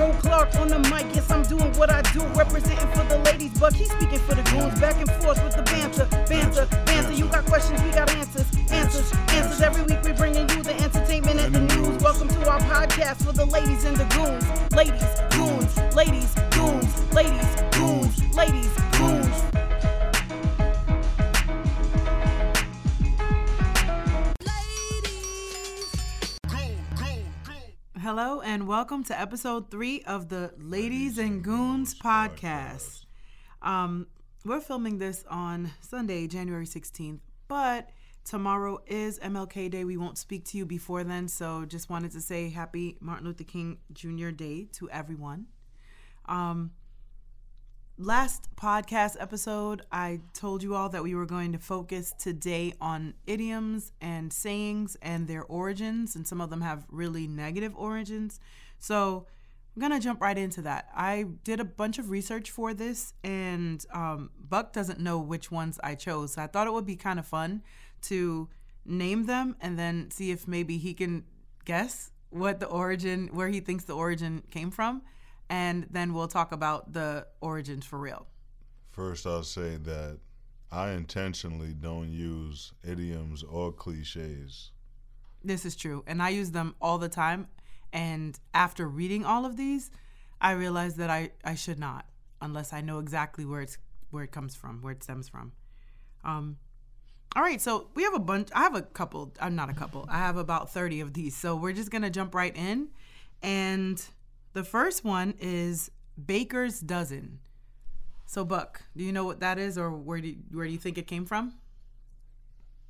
Ro Clark on the mic, yes, I'm doing what I do. Representing for the ladies, but he's speaking for the goons. Back and forth with the banter, banter, banter. You got questions, we got answers, answers, answers. Every week we're bringing you the entertainment and the news. Welcome to our podcast for the ladies and the goons. Ladies, goons, ladies, goons, ladies, goons, ladies, goons. Hello and welcome to episode three of the Ladies and Goons podcast. Um, we're filming this on Sunday, January 16th, but tomorrow is MLK Day. We won't speak to you before then, so just wanted to say happy Martin Luther King Jr. Day to everyone. Um, last podcast episode, I told you all that we were going to focus today on idioms and sayings and their origins, and some of them have really negative origins. So I'm gonna jump right into that. I did a bunch of research for this, and um, Buck doesn't know which ones I chose. So I thought it would be kind of fun to name them and then see if maybe he can guess what the origin, where he thinks the origin came from and then we'll talk about the origins for real. First, I'll say that I intentionally don't use idioms or cliches. This is true, and I use them all the time. And after reading all of these, I realized that I, I should not, unless I know exactly where it's where it comes from, where it stems from. Um, all right, so we have a bunch. I have a couple. I'm not a couple. I have about thirty of these. So we're just gonna jump right in, and the first one is Baker's Dozen. So, Buck, do you know what that is, or where do you, where do you think it came from?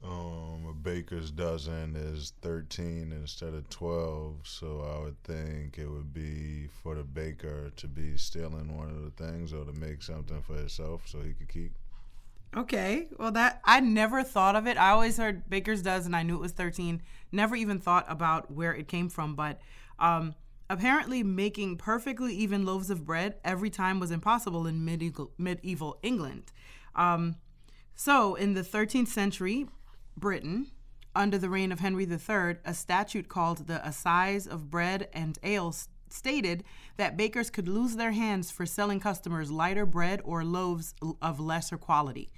Um, a baker's dozen is thirteen instead of twelve, so I would think it would be for the baker to be stealing one of the things or to make something for himself so he could keep. Okay, well that I never thought of it. I always heard baker's dozen. I knew it was thirteen. Never even thought about where it came from, but um, Apparently, making perfectly even loaves of bread every time was impossible in medieval, medieval England. Um, so, in the 13th century, Britain, under the reign of Henry III, a statute called the Assize of Bread and Ale stated that bakers could lose their hands for selling customers lighter bread or loaves of lesser quality.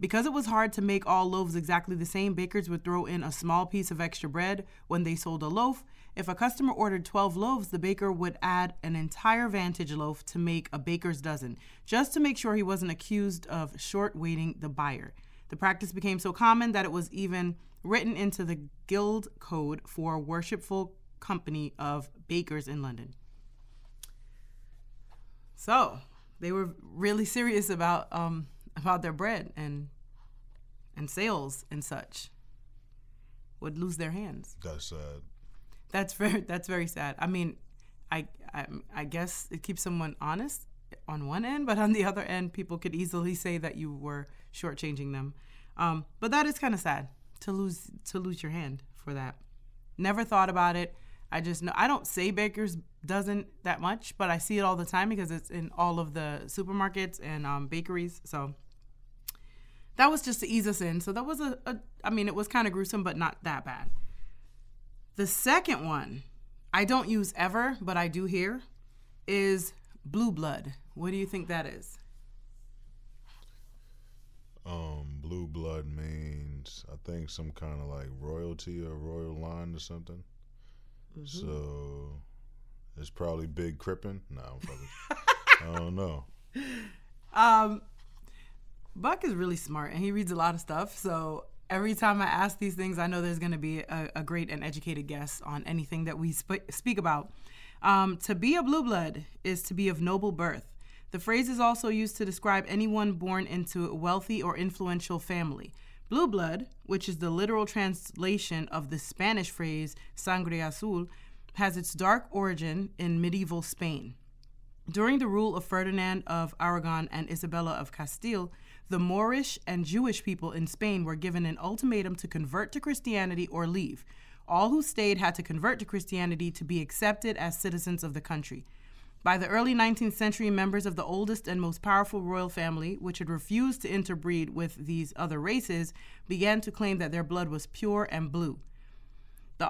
Because it was hard to make all loaves exactly the same, bakers would throw in a small piece of extra bread when they sold a loaf, if a customer ordered 12 loaves, the baker would add an entire Vantage loaf to make a baker's dozen, just to make sure he wasn't accused of short weighting the buyer. The practice became so common that it was even written into the Guild Code for Worshipful Company of Bakers in London. So they were really serious about um, about their bread and and sales and such. Would lose their hands. That's sad. That's very that's very sad. I mean, I, I I guess it keeps someone honest on one end, but on the other end, people could easily say that you were shortchanging them. Um, but that is kind of sad to lose to lose your hand for that. Never thought about it. I just know I don't say Baker's doesn't that much, but I see it all the time because it's in all of the supermarkets and um, bakeries. So that was just to ease us in. So that was a, a I mean, it was kind of gruesome, but not that bad. The second one, I don't use ever, but I do hear, is blue blood. What do you think that is? Um, blue blood means I think some kind of like royalty or royal line or something. Mm-hmm. So it's probably Big Crippen. No, I don't know. Um, Buck is really smart and he reads a lot of stuff. So every time I ask these things, I know there's going to be a, a, great and educated guest on anything that we sp- speak about. Um, to be a blue blood is to be of noble birth. The phrase is also used to describe anyone born into a wealthy or influential family. Blue blood, which is the literal translation of the Spanish phrase sangre azul, has its dark origin in medieval Spain. During the rule of Ferdinand of Aragon and Isabella of Castile, the Moorish and Jewish people in Spain were given an ultimatum to convert to Christianity or leave. All who stayed had to convert to Christianity to be accepted as citizens of the country. By the early 19th century, members of the oldest and most powerful royal family, which had refused to interbreed with these other races, began to claim that their blood was pure and blue. The,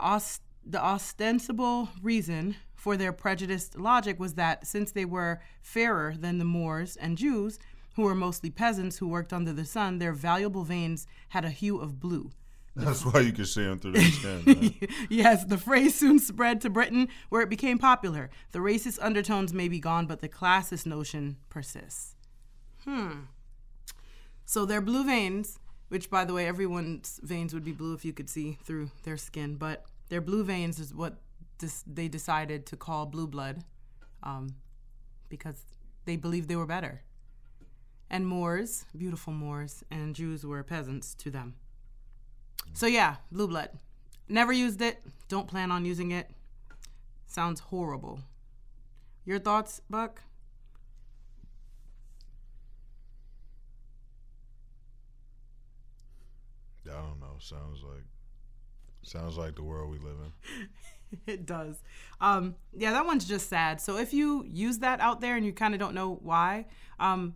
the ostensible reason for their prejudiced logic was that since they were fairer than the Moors and Jews, who were mostly peasants who worked under the sun, their valuable veins had a hue of blue. That's why you can see them through their skin. man. yes, the phrase soon spread to Britain, where it became popular. The racist undertones may be gone, but the classist notion persists. Hmm. So their blue veins, which by the way, everyone's veins would be blue if you could see through their skin, but their blue veins is what this, they decided to call blue blood, um, because they believed they were better. And Moors, beautiful Moors, and Jews were peasants to them. So yeah, blue blood. Never used it. Don't plan on using it. Sounds horrible. Your thoughts, Buck? I don't know. Sounds like sounds like the world we live in. it does. Um, yeah, that one's just sad. So if you use that out there and you kind of don't know why, um,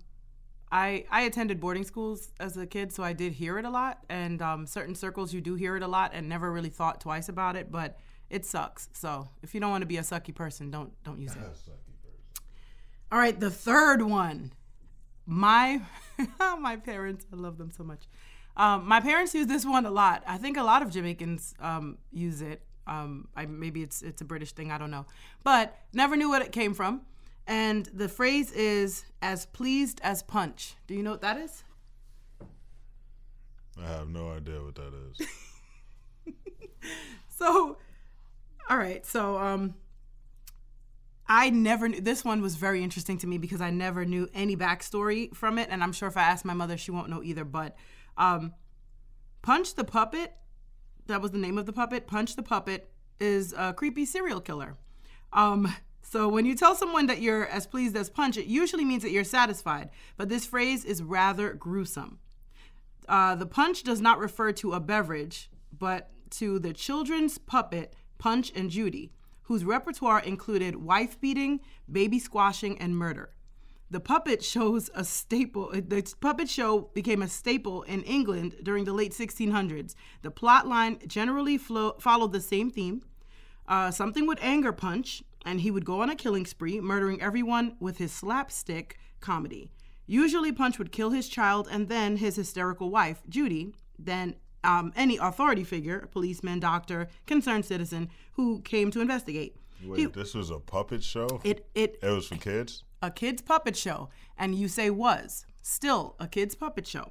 I I attended boarding schools as a kid, so I did hear it a lot. And um, certain circles, you do hear it a lot, and never really thought twice about it. But it sucks. So if you don't want to be a sucky person, don't don't use it. All right, the third one. My my parents, I love them so much. Um, my parents use this one a lot. I think a lot of Jamaicans um, use it. Um, I, maybe it's it's a British thing. I don't know, but never knew what it came from. And the phrase is "as pleased as punch." Do you know what that is? I have no idea what that is. So, all right. So, um, I never knew this one was very interesting to me because I never knew any backstory from it, and I'm sure if I ask my mother, she won't know either. But um, Punch the Puppet, that was the name of the puppet. Punch the Puppet is a creepy serial killer. Um, so when you tell someone that you're as pleased as Punch, it usually means that you're satisfied. But this phrase is rather gruesome. Uh, the punch does not refer to a beverage, but to the children's puppet Punch and Judy, whose repertoire included wife beating, baby squashing, and murder. The puppet shows a staple. The puppet show became a staple in England during the late 1600s. The plot line generally flo- followed the same theme. Uh, something would anger Punch, and he would go on a killing spree, murdering everyone with his slapstick comedy. Usually, Punch would kill his child and then his hysterical wife, Judy, then um, any authority figure, policeman, doctor, concerned citizen, who came to investigate. Wait, He- this was a puppet show? It, it, It was for kids? a kid's puppet show, and you say was still a kid's puppet show.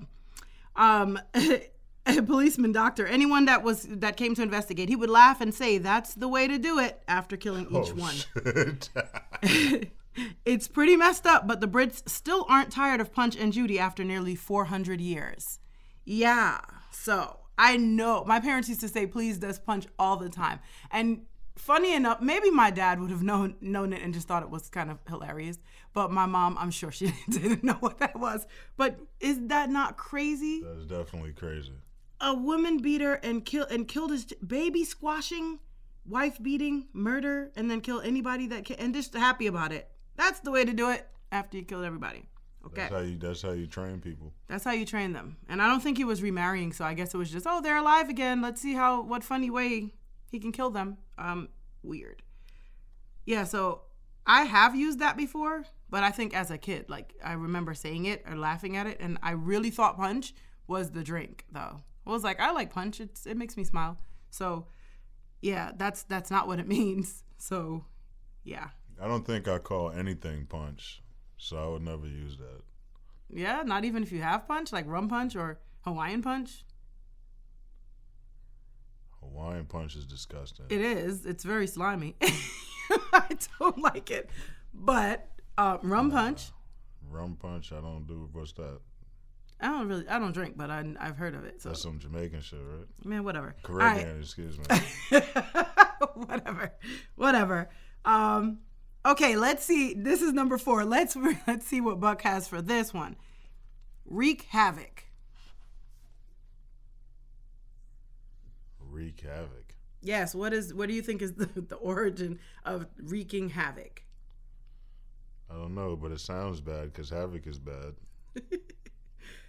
Um, a policeman, doctor, anyone that was that came to investigate, he would laugh and say, "That's the way to do it." After killing each Oh, one, it's pretty messed up, but the Brits still aren't tired of Punch and Judy after nearly 400 years. Yeah, so I know my parents used to say, "Please, does Punch" all the time, and funny enough, maybe my dad would have known known it and just thought it was kind of hilarious. But my mom, I'm sure she didn't know what that was. But is that not crazy? That's definitely crazy. A woman beater and kill and killed his baby squashing, wife beating, murder, and then kill anybody that can, and just happy about it. That's the way to do it after you killed everybody. Okay. That's how you that's how you train people. That's how you train them. And I don't think he was remarrying, so I guess it was just, oh, they're alive again. Let's see how what funny way he can kill them. Um, weird. Yeah, so I have used that before, but I think as a kid, like I remember saying it or laughing at it, and I really thought punch was the drink though. I was like, I like punch. It's it makes me smile. So yeah, that's that's not what it means. So yeah. I don't think I call anything punch, so I would never use that. Yeah, not even if you have punch, like rum punch or Hawaiian punch. Hawaiian punch is disgusting. It is. It's very slimy. I don't like it. But uh, rum punch, Rum punch, I don't do. What's that? I don't really, I don't drink, but I, I've heard of it. So That's some Jamaican shit, right? man, whatever. Caribbean, right. excuse me. whatever, whatever. Um, okay, let's see. This is number four. Let's let's see what Buck has for this one. Wreak havoc. Wreak havoc. Yes. What is? What do you think is the, the origin of wreaking havoc? I don't know, but it sounds bad because havoc is bad.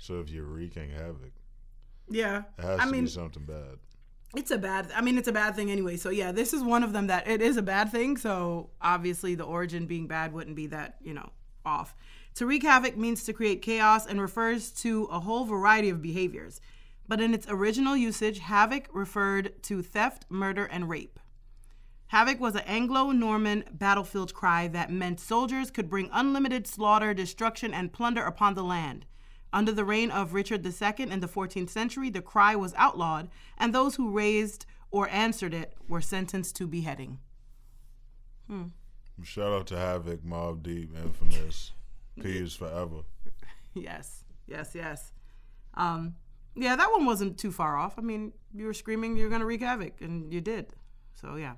so if you're wreaking havoc, Yeah. it has I to mean, be something bad. it's a bad i mean it's a bad thing anyway. So yeah this is one of them that it is a bad thing. So obviously the origin being bad wouldn't be that you know off. To wreak havoc means to create chaos and refers to a whole variety of behaviors. But in its original usage havoc referred to theft murder and rape. Havoc was an anglo-norman battlefield cry that meant soldiers could bring unlimited slaughter destruction and plunder upon the land under the reign of Richard II in the 14th century, the cry was outlawed, and those who raised or answered it were sentenced to beheading. Shout out to Havoc, Mobb Deep, Infamous, Peas Forever. Yes, yes, yes. Um, yeah, that one wasn't too far off. I mean, you were screaming you're going to wreak havoc, and you did. So, yeah.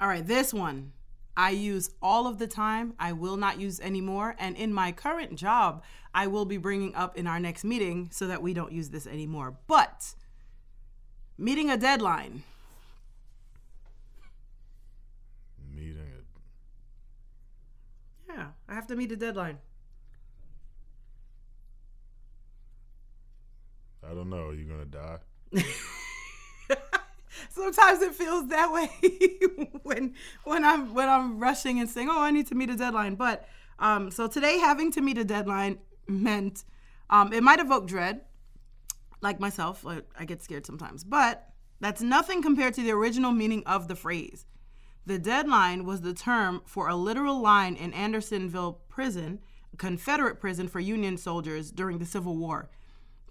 All right, this one I use all of the time. I will not use anymore. And in my current job, I will be bringing up in our next meeting so that we don't use this anymore. But meeting a deadline. Meeting it. Yeah, I have to meet a deadline. I don't know. Are you gonna die? Sometimes it feels that way when when I'm when I'm rushing and saying, "Oh, I need to meet a deadline." But um, so today, having to meet a deadline meant um, it might evoke dread, like myself. I, I get scared sometimes, but that's nothing compared to the original meaning of the phrase. The deadline was the term for a literal line in Andersonville Prison, Confederate prison for Union soldiers during the Civil War.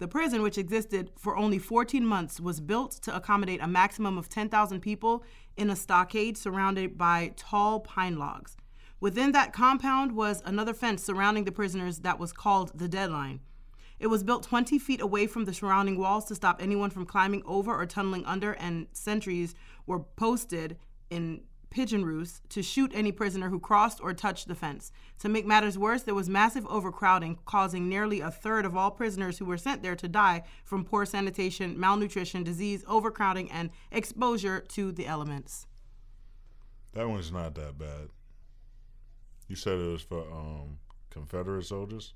The prison, which existed for only 14 months, was built to accommodate a maximum of 10,000 people in a stockade surrounded by tall pine logs. Within that compound was another fence surrounding the prisoners that was called the deadline. It was built 20 feet away from the surrounding walls to stop anyone from climbing over or tunneling under, and sentries were posted in pigeon roosts to shoot any prisoner who crossed or touched the fence. To make matters worse, there was massive overcrowding, causing nearly a third of all prisoners who were sent there to die from poor sanitation, malnutrition, disease, overcrowding, and exposure to the elements. That one's not that bad. You said it was for um, Confederate soldiers.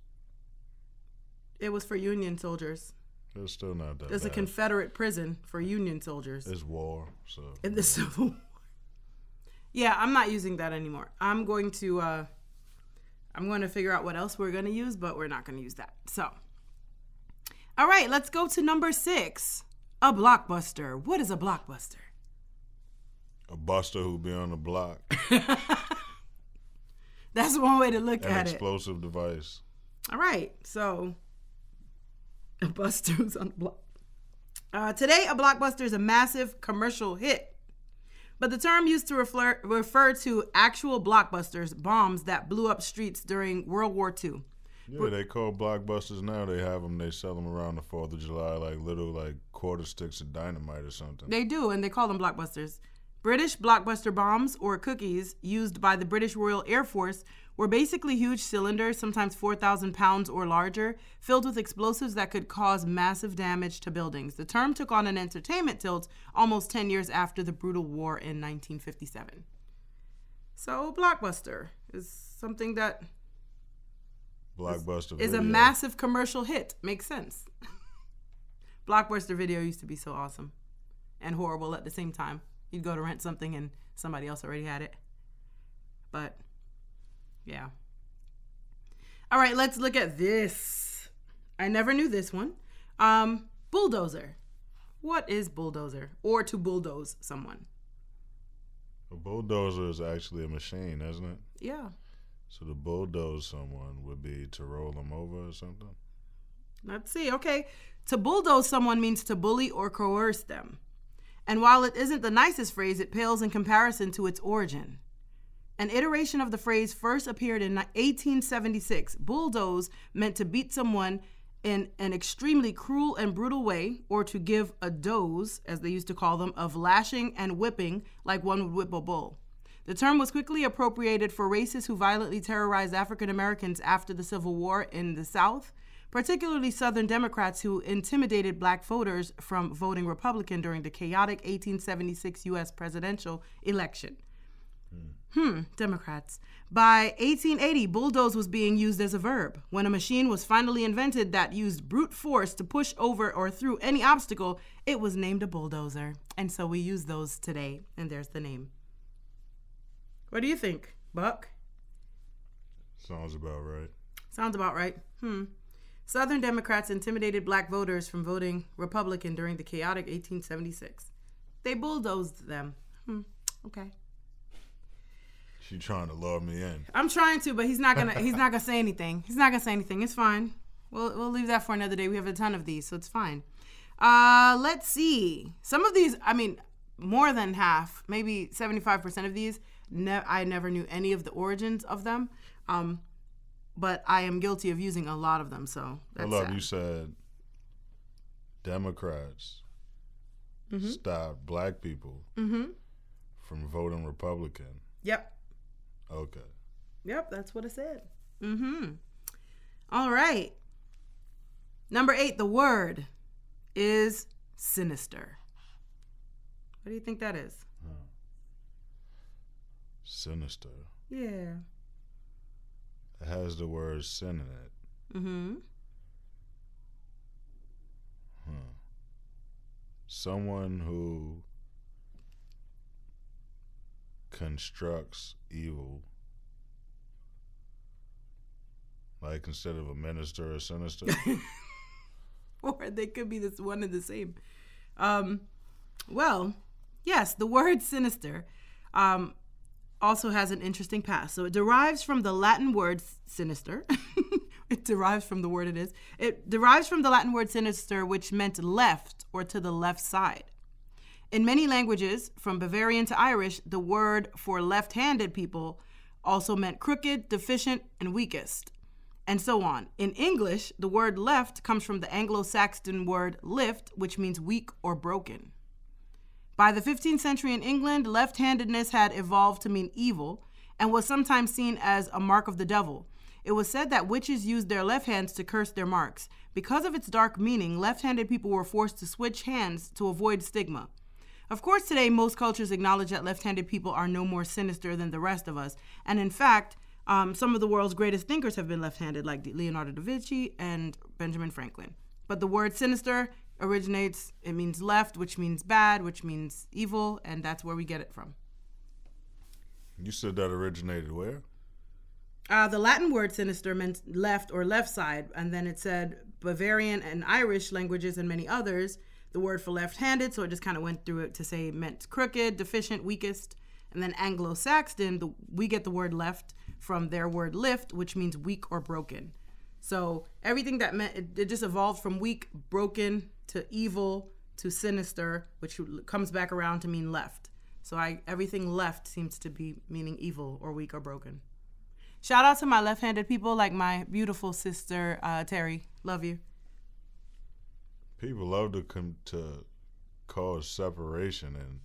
It was for Union soldiers. It's still not that There's a. Confederate prison for Union soldiers it's war, so in the Civil War. Yeah, I'm not using that anymore. I'm going to uh I'm going to figure out what else we're going to use, but we're not going to use that. So All right, let's go to number 6. A blockbuster. What is a blockbuster? a buster who be on the block, That's one way to look an at it. An explosive device. All right, so a buster who's on the block. Uh, today, a blockbuster is a massive commercial hit, but the term used to refer, refer to actual blockbusters, bombs that blew up streets during World War II. Yeah, they call blockbusters now. They have them. They sell them around the Fourth of July, like little like quarter sticks of dynamite or something. They do, and they call them blockbusters. British blockbuster bombs, or cookies, used by the British Royal Air Force, were basically huge cylinders, sometimes 4,000 pounds or larger, filled with explosives that could cause massive damage to buildings. The term took on an entertainment tilt almost 10 years after the brutal war in 1957. So, blockbuster is something that Blockbuster is a massive commercial hit. Makes sense. Blockbuster video used to be so awesome and horrible at the same time. You'd go to rent something and somebody else already had it. But yeah. All right, let's look at this. I never knew this one. Um, bulldozer. What is bulldozer? Or to bulldoze someone? A bulldozer is actually a machine, isn't it? Yeah. So to bulldoze someone would be to roll them over or something. Let's see. Okay. To bulldoze someone means to bully or coerce them. And while it isn't the nicest phrase, it pales in comparison to its origin. An iteration of the phrase first appeared in 1876. Bulldoze meant to beat someone in an extremely cruel and brutal way, or to give a dose, as they used to call them, of lashing and whipping like one would whip a bull. The term was quickly appropriated for racists who violently terrorized African Americans after the Civil War in the South, particularly Southern Democrats who intimidated black voters from voting Republican during the chaotic 1876 U.S. presidential election. Hmm, Democrats. By 1880, bulldoze was being used as a verb. When a machine was finally invented that used brute force to push over or through any obstacle, it was named a bulldozer. And so we use those today, and there's the name. What do you think, Buck? Sounds about right. Sounds about right. Hmm. Southern Democrats intimidated black voters from voting Republican during the chaotic 1876. They bulldozed them. Hmm. Okay. She trying to lure me in. I'm trying to, but he's not gonna. he's not gonna say anything. He's not gonna say anything. It's fine. We'll we'll leave that for another day. We have a ton of these, so it's fine. Uh, let's see. Some of these, I mean, more than half, maybe 75% of these, ne- I never knew any of the origins of them. Um, but I am guilty of using a lot of them. So that's Hold up, sad. you said Democrats stop black people Mm-hmm. from voting Republican. Yep. Okay. Yep, that's what I said. Mm-hmm. All right. Number eight, the word is sinister. What do you think that is? Sinister. Yeah. Has the word sin in it. Mm-hmm. Someone who constructs evil. Like instead of a minister or sinister. Or they could be this one and the same. Um, well, yes, the word sinister um, also has an interesting past. So it derives from the Latin word sinister. it derives from the word it is. It derives from the Latin word sinister, which meant left or to the left side. In many languages, from Bavarian to Irish, the word for left handed people also meant crooked, deficient, and weakest, and so on. In English, the word left comes from the Anglo Saxon word lift, which means weak or broken. By the 15th century in England, left handedness had evolved to mean evil and was sometimes seen as a mark of the devil. It was said that witches used their left hands to curse their marks. Because of its dark meaning, left handed people were forced to switch hands to avoid stigma. Of course, today, most cultures acknowledge that left handed people are no more sinister than the rest of us. And in fact, um, some of the world's greatest thinkers have been left handed, like Leonardo da Vinci and Benjamin Franklin. But the word sinister originates, it means left, which means bad, which means evil, and that's where we get it from. you said that originated where? Uh, the Latin word sinister meant left or left side, and then it said Bavarian and Irish languages and many others, the word for left handed, so it just kind of went through it to say meant crooked, deficient, weakest. And then Anglo Saxon, the, we get the word left from their word lift, which means weak or broken. So everything that meant, it, it just evolved from weak, broken to evil to sinister, which comes back around to mean left. So I everything left seems to be meaning evil or weak or broken. Shout out to my left-handed people, like my beautiful sister uh, Terry. Love you. People love to come to cause separation and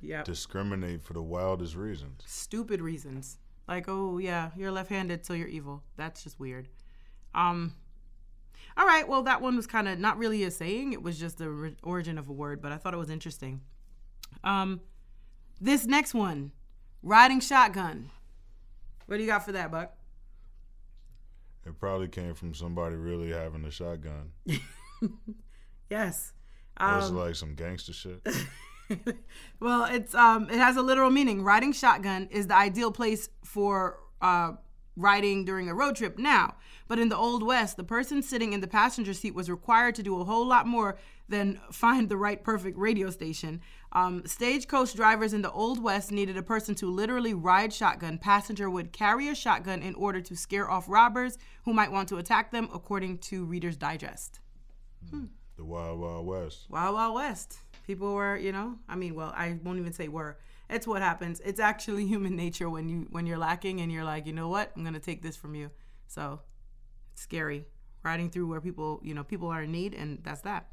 Yep. discriminate for the wildest reasons. Stupid reasons, like oh yeah, you're left-handed, so you're evil. That's just weird. Um. All right, well that one was kind of not really a saying; it was just the ri- origin of a word, but I thought it was interesting. Um, this next one, riding shotgun. What do you got for that, Buck? It probably came from somebody really having a shotgun. Yes. It was Um, like some gangster shit. well, it's um, it has a literal meaning. Riding shotgun is the ideal place for uh, riding during a road trip now. But in the Old West, the person sitting in the passenger seat was required to do a whole lot more than find the right perfect radio station. Um, stagecoach drivers in the Old West needed a person to literally ride shotgun. Passenger would carry a shotgun in order to scare off robbers who might want to attack them, according to Reader's Digest. The Wild Wild West. Wild Wild West. People were, you know, I mean, well, I won't even say were. It's what happens. It's actually human nature when you when you're lacking and you're like, you know what, I'm gonna take this from you. So it's scary riding through where people, you know, people are in need, and that's that.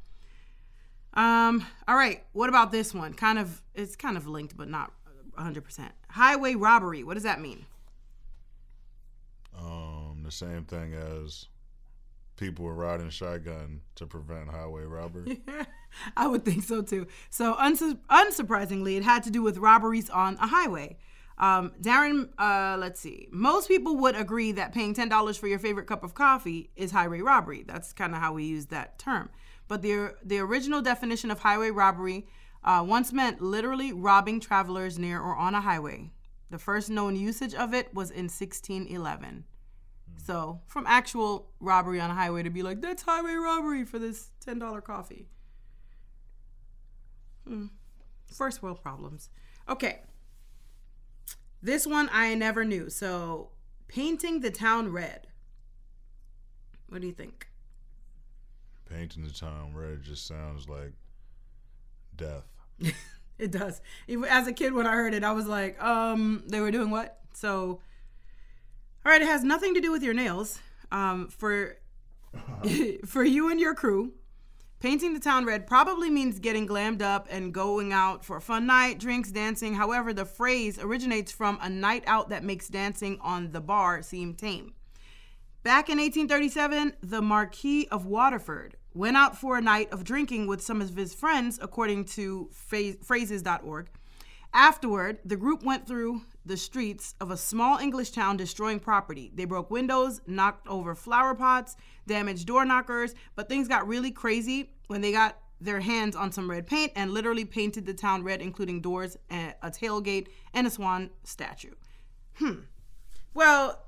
Um. All right. What about this one? Kind of. It's kind of linked, but not 100. percent Highway robbery. What does that mean? Um, the same thing as people were riding shotgun to prevent highway robbery. I would think so too. So, unsu- unsurprisingly, it had to do with robberies on a highway. Um, Darren, uh, let's see. Most people would agree that paying ten dollars for your favorite cup of coffee is highway robbery. That's kind of how we use that term. But the the original definition of highway robbery uh, once meant literally robbing travelers near or on a highway. The first known usage of it was in 1611. So, from actual robbery on a highway to be like, that's highway robbery for this $10 coffee. Hmm. First world problems. Okay. This one I never knew. So, painting the town red. What do you think? Painting the town red just sounds like death. it does. As a kid, when I heard it, I was like, um, they were doing what? So, all right, it has nothing to do with your nails. Um, for for you and your crew, painting the town red probably means getting glammed up and going out for a fun night, drinks, dancing. However, the phrase originates from a night out that makes dancing on the bar seem tame. Back in 1837, the Marquis of Waterford went out for a night of drinking with some of his friends, according to phrases.org. Afterward, the group went through the streets of a small English town destroying property. They broke windows, knocked over flower pots, damaged door knockers, but things got really crazy when they got their hands on some red paint and literally painted the town red, including doors, a tailgate, and a swan statue. Hmm. Well,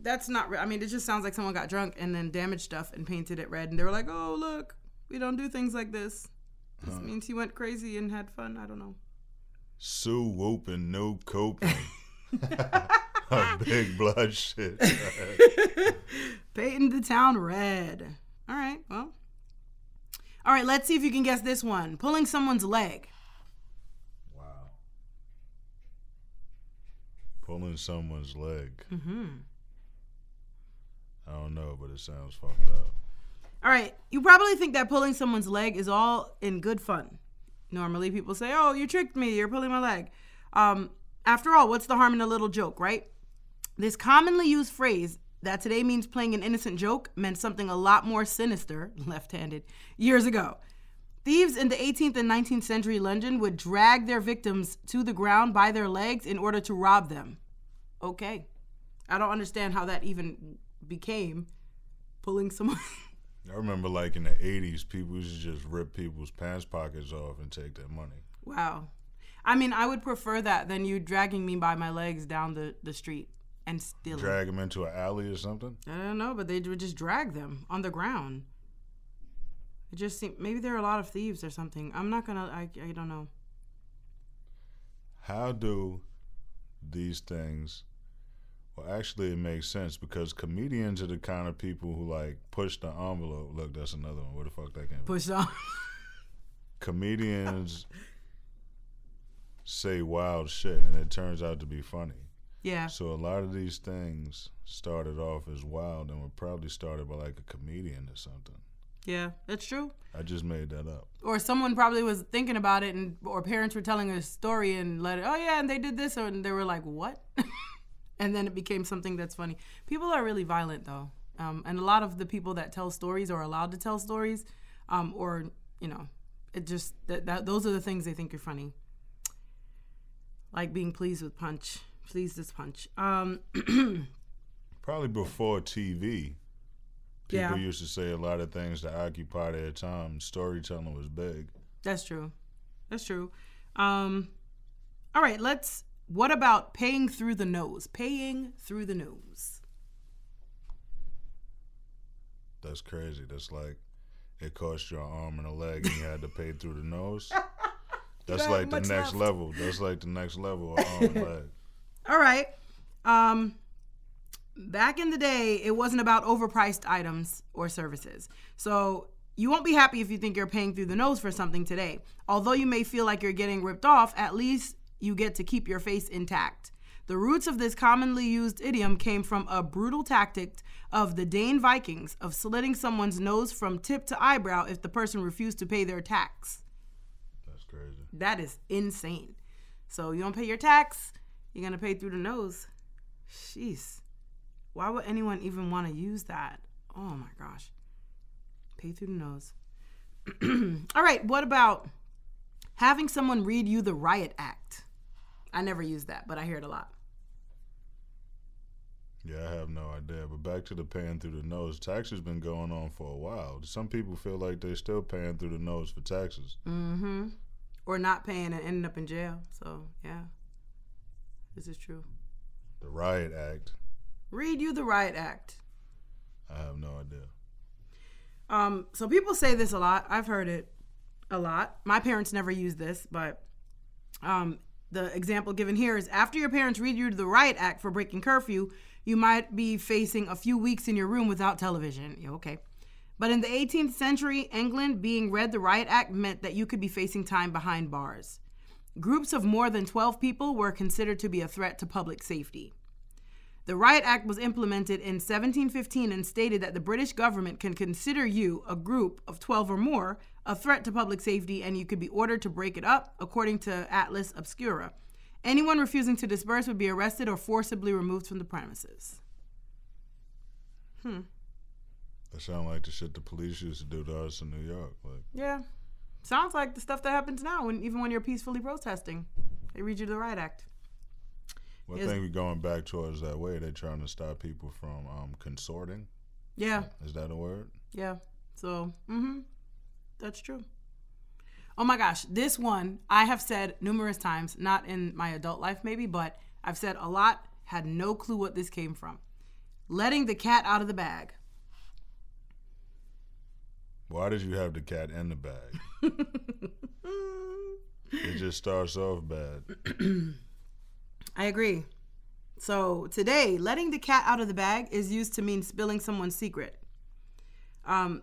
that's not. I mean, it just sounds like someone got drunk and then damaged stuff and painted it red, and they were like, "Oh, look, we don't do things like this." This huh. means he went crazy and had fun. I don't know. Sue whooping, no coping. A big blood shit. Painting the town red. All right, well. All right, let's see if you can guess this one. Pulling someone's leg. Wow. Pulling someone's leg. Mm-hmm. I don't know, but it sounds fucked up. All right, you probably think that pulling someone's leg is all in good fun. Normally, people say, "Oh, you tricked me. You're pulling my leg." Um, after all, what's the harm in a little joke, right? This commonly used phrase that today means playing an innocent joke meant something a lot more sinister, left-handed, years ago. Thieves in the 18th and 19th century London would drag their victims to the ground by their legs in order to rob them. Okay. I don't understand how that even became pulling someone. I remember, like in the '80s, people used to just rip people's pants pockets off and take their money. Wow, I mean, I would prefer that than you dragging me by my legs down the the street and stealing. Drag them into an alley or something. I don't know, but they would just drag them on the ground. It just seemed maybe there are a lot of thieves or something. I'm not gonna. I I don't know. How do these things well, actually, it makes sense because comedians are the kind of people who like push the envelope. Look, that's another one. Where the fuck that came from? Push on. Comedians say wild shit, and it turns out to be funny. Yeah. So a lot of these things started off as wild, and were probably started by like a comedian or something. Yeah, that's true. I just made that up. Or someone probably was thinking about it, and or parents were telling a story and let it. Oh yeah, and they did this, and they were like, "What?" and then it became something that's funny. People are really violent though, um, and a lot of the people that tell stories are allowed to tell stories, um, or you know, it just that, that those are the things they think are funny. Like being pleased with punch, pleased as punch. Um, Probably before TV, people yeah. used to say a lot of things to occupy their time. Storytelling was big. That's true. That's true. Um, all right, let's what about paying through the nose? Paying through the nose. That's crazy. That's like it cost you an arm and a leg and you had to pay through the nose. That's like the next left. level. That's like the next level arm and leg. All right. Um back in the day, it wasn't about overpriced items or services. So you won't be happy if you think you're paying through the nose for something today. Although you may feel like you're getting ripped off, at least you get to keep your face intact. The roots of this commonly used idiom came from a brutal tactic of the Dane Vikings of slitting someone's nose from tip to eyebrow if the person refused to pay their tax. That's crazy. That is insane. So you don't pay your tax, you're gonna pay through the nose. Jeez. Why would anyone even want to use that? Oh my gosh. Pay through the nose. All right, what about having someone read you the riot act? I never used that, but I hear it a lot. Yeah, I have no idea. But back to the paying through the nose. Taxes has been going on for a while. Some people feel like they're still paying through the nose for taxes. Mm-hmm. Or not paying and ending up in jail. So yeah, this is true. The Riot Act. Read you the Riot Act. I have no idea. Um, so people say this a lot. I've heard it a lot. My parents never used this, but um, the example given here is after your parents read you the Riot Act for breaking curfew, you might be facing a few weeks in your room without television. Yeah, okay. But in the 18th century, England being read the Riot Act meant that you could be facing time behind bars. Groups of more than 12 people were considered to be a threat to public safety. The Riot Act was implemented in 1715 and stated that the British government can consider you, a group of 12 or more, a threat to public safety and you could be ordered to break it up, according to Atlas Obscura. Anyone refusing to disperse would be arrested or forcibly removed from the premises. Hmm. That sounds like the shit the police used to do to us in New York. Like, Yeah. Sounds like the stuff that happens now, when, even when you're peacefully protesting. They read you the Riot Act. well, I think we're going back towards that way. They're trying to stop people from um, consorting. Yeah. Is that a word? Yeah. So, mm-hmm. That's true. Oh my gosh, this one I have said numerous times, not in my adult life maybe, but I've said a lot, had no clue what this came from. Letting the cat out of the bag. Why did you have the cat in the bag? it just starts off bad. I agree. So today, letting the cat out of the bag is used to mean spilling someone's secret. Um.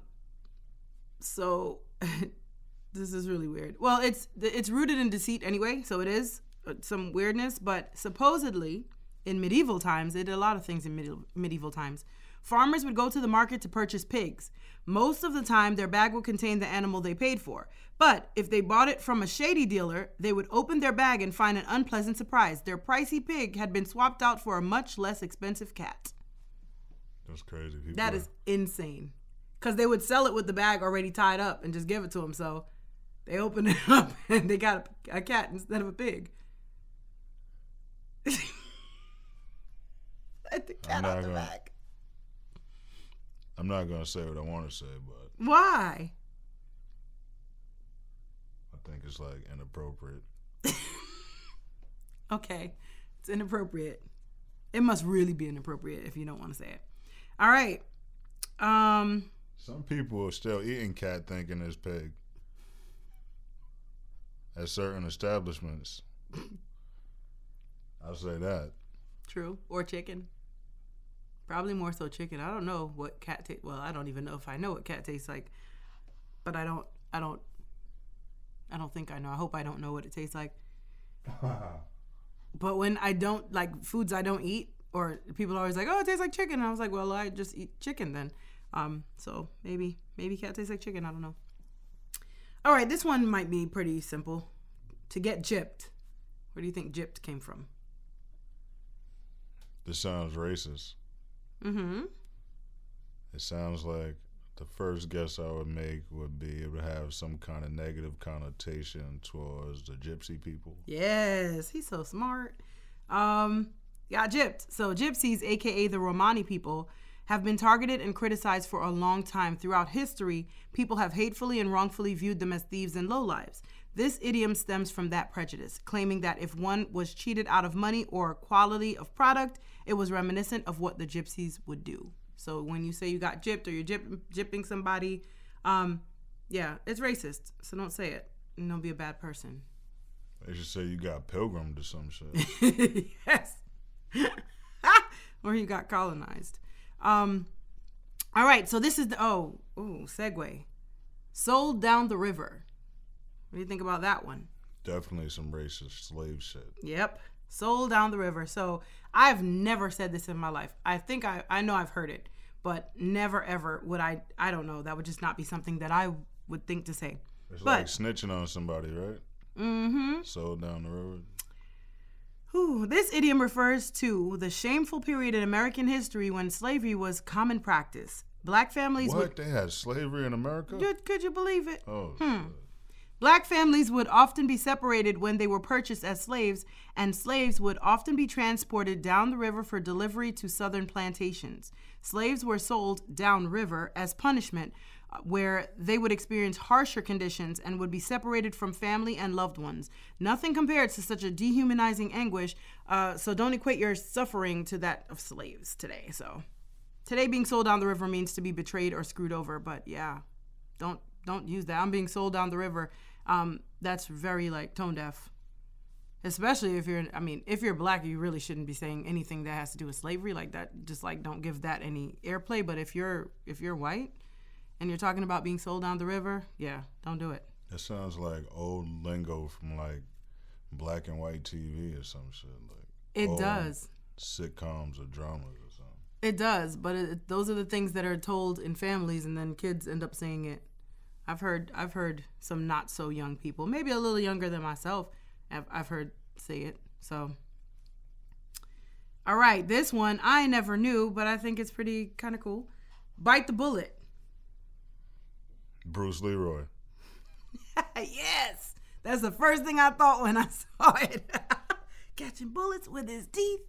So this is really weird. Well, it's it's rooted in deceit anyway, so it is uh, some weirdness. But supposedly, in medieval times, they did a lot of things in medieval, medieval times. Farmers would go to the market to purchase pigs. Most of the time, their bag would contain the animal they paid for. But if they bought it from a shady dealer, they would open their bag and find an unpleasant surprise. Their pricey pig had been swapped out for a much less expensive cat. That's crazy. People That are- is insane. Because they would sell it with the bag already tied up and just give it to them. So they opened it up and they got a, a cat instead of a pig. Let the cat I'm out not the gonna- bag. I'm not gonna say what I want to say, but Why? I think it's like inappropriate. Okay. It's inappropriate. It must really be inappropriate if you don't want to say it. All right. Um Some people are still eating cat thinking it's pig. At certain establishments. I'll say that. true or chicken. Probably more so chicken. I don't know what cat tastes. Well, I don't even know if I know what cat tastes like. But I don't I don't I don't think I know. I hope I don't know what it tastes like. But when I don't like foods I don't eat, or people are always like, "Oh, it tastes like chicken," and I was like, "Well, I just eat chicken then." Um, so maybe maybe cat tastes like chicken. I don't know. All right, this one might be pretty simple. To get gypped, where do you think gypped came from? This sounds racist. Mm-hmm. It sounds like the first guess I would make would be it would have some kind of negative connotation towards the gypsy people. Yes, he's so smart. Um, got gypped. So gypsies, aka the Romani people, have been targeted and criticized for a long time. Throughout history, people have hatefully and wrongfully viewed them as thieves and lowlives. This idiom stems from that prejudice, claiming that if one was cheated out of money or quality of product, it was reminiscent of what the gypsies would do. So when you say you got gypped or you're gyp- gypping somebody, um, yeah, it's racist. So don't say it. And don't be a bad person. They should say you got pilgrimed or some shit. yes. or you got colonized. Um, all right, so this is the oh, ooh, segue. Sold down the river. What do you think about that one? Definitely some racist slave shit. Yep. Sold down the river. So I've never said this in my life. I think I, I know I've heard it, but never ever would I I don't know. That would just not be something that I would think to say. It's But- like snitching on somebody, right? Mm-hmm. Sold down the road. Whew, this idiom refers to the shameful period in American history when slavery was common practice. Black families would What? They had slavery in America? Could, could you believe it? Oh, Hmm. Black families would often be separated when they were purchased as slaves, and slaves would often be transported down the river for delivery to southern plantations. Slaves were sold downriver as punishment, where they would experience harsher conditions and would be separated from family and loved ones. Nothing compared to such a dehumanizing anguish, uh, so don't equate your suffering to that of slaves today. So, today being sold down the river means to be betrayed or screwed over, but yeah, don't don't use that. I'm being sold down the river. Um, that's very like tone deaf. Especially if you're, I mean, if you're black, you really shouldn't be saying anything that has to do with slavery like that. Just like don't give that any airplay. But if you're if you're white and you're talking about being sold down the river, yeah, don't do it. That sounds like old lingo from like black and white TV or some shit. Like It does. sitcoms or dramas or something. It does, but it, those are the things that are told in families, and then kids end up saying it. I've heard I've heard some not so young people, maybe a little younger than myself. I've, I've heard say it. So, all right, this one I never knew, but I think it's pretty kind of cool. Bite the bullet. Bruce Leroy. yes, that's the first thing I thought when I saw it. Catching bullets with his teeth.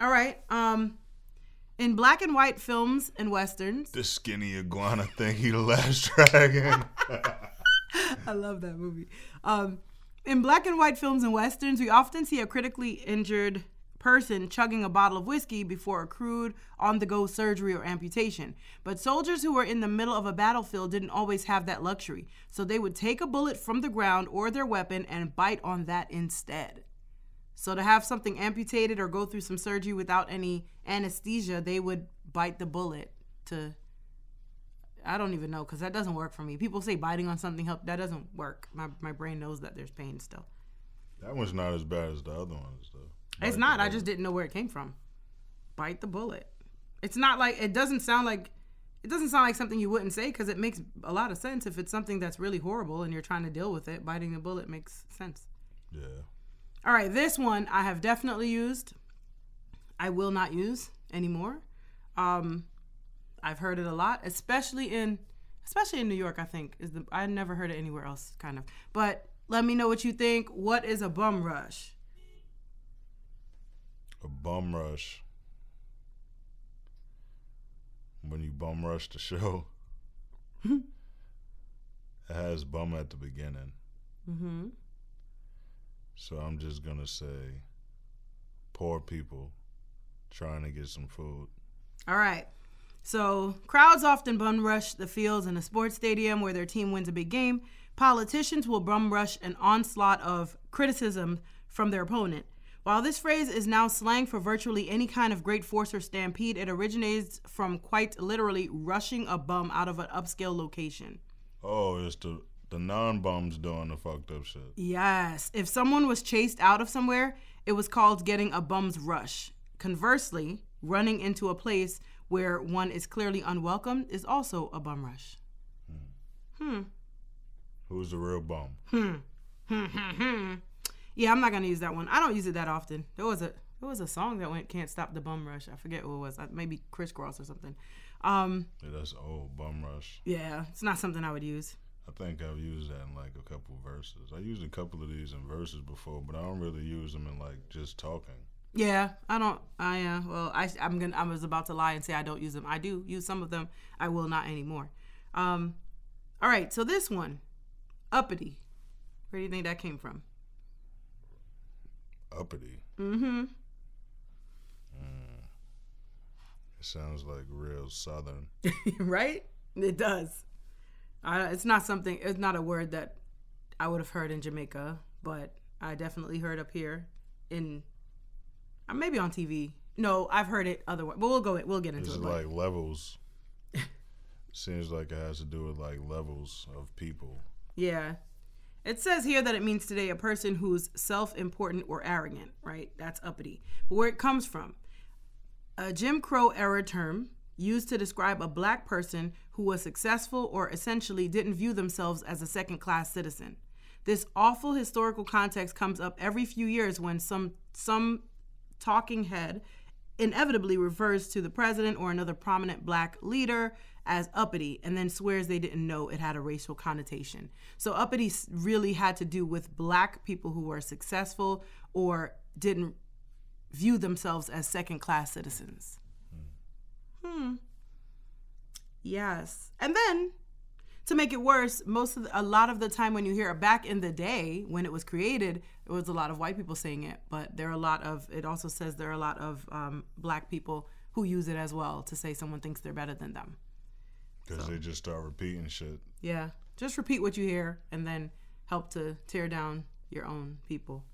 All right. Um, in black and white films and westerns, The skinny iguana thing, he the last dragon. I love that movie. Um, in black and white films and westerns, we often see a critically injured person chugging a bottle of whiskey before a crude on the go surgery or amputation. But soldiers who were in the middle of a battlefield didn't always have that luxury. So they would take a bullet from the ground or their weapon and bite on that instead. So to have something amputated or go through some surgery without any anesthesia, they would bite the bullet to I don't even know because that doesn't work for me. People say biting on something help. That doesn't work. My my brain knows that there's pain still. that one's not as bad as the other ones, though. It's not. I just didn't know where it came from. Bite the bullet. It's not like it doesn't sound like it doesn't sound like something you wouldn't say because it makes a lot of sense if it's something that's really horrible and you're trying to deal with it. Biting the bullet makes sense. Yeah. All right, this one I have definitely used. I will not use anymore. Um, I've heard it a lot, especially in especially in New York. I think is the I never heard it anywhere else, kind of. But let me know what you think. What is a bum rush? A bum rush. When you bum rush the show, it has bum at the beginning. Mm-hmm. So I'm just gonna say poor people trying to get some food. All right. So, crowds often bum rush the fields in a sports stadium where their team wins a big game. Politicians will bum rush an onslaught of criticism from their opponent. While this phrase is now slang for virtually any kind of great force or stampede, it originates from quite literally rushing a bum out of an upscale location. Oh, it's the the non bums doing the fucked up shit. Yes. If someone was chased out of somewhere, it was called getting a bum's rush. Conversely, running into a place where one is clearly unwelcome is also a bum rush. Hmm. hmm. Who's the real bum? Hmm. Hmm, Yeah, I'm not gonna use that one. I don't use it that often. There was a there was a song that went "Can't Stop the Bum Rush." I forget what it was. Uh, Maybe Kris Kross or something. Um, Yeah, that's old bum rush. yeah, it's not something I would use. I think I've used that in like a couple verses. I used a couple of these in verses before, but I don't really use them in like just talking. Yeah, I don't. I uh, well, I I'm gonna. I was about to lie and say I don't use them. I do use some of them. I will not anymore. Um, all right. So this one, uppity. Where do you think that came from? Uppity. Mm-hmm. It sounds like real southern. right? It does. Uh, it's not something. It's not a word that I would have heard in Jamaica, but I definitely heard up here in uh, maybe on TV. No, I've heard it otherwise. But we'll go. We'll get into It's it. like levels. Seems like it has to do with like levels of people. Yeah. It says here that it means today a person who's self important or arrogant, right? That's uppity. But where it comes from, a Jim Crow era term used to describe a black person who was successful or essentially didn't view themselves as a second class citizen. This awful historical context comes up every few years when some some talking head inevitably refers to the president or another prominent black leader as uppity and then swears they didn't know it had a racial connotation. So uppity really had to do with black people who were successful or didn't view themselves as second class citizens. Hmm. Yes. And then to make it worse, most of the, a lot of the time when you hear it back in the day when it was created, it was a lot of white people saying it, but there are a lot of it also says there are a lot of um, black people who use it as well to say someone thinks they're better than them. Because they just start repeating shit. Yeah, just repeat what you hear and then help to tear down your own people.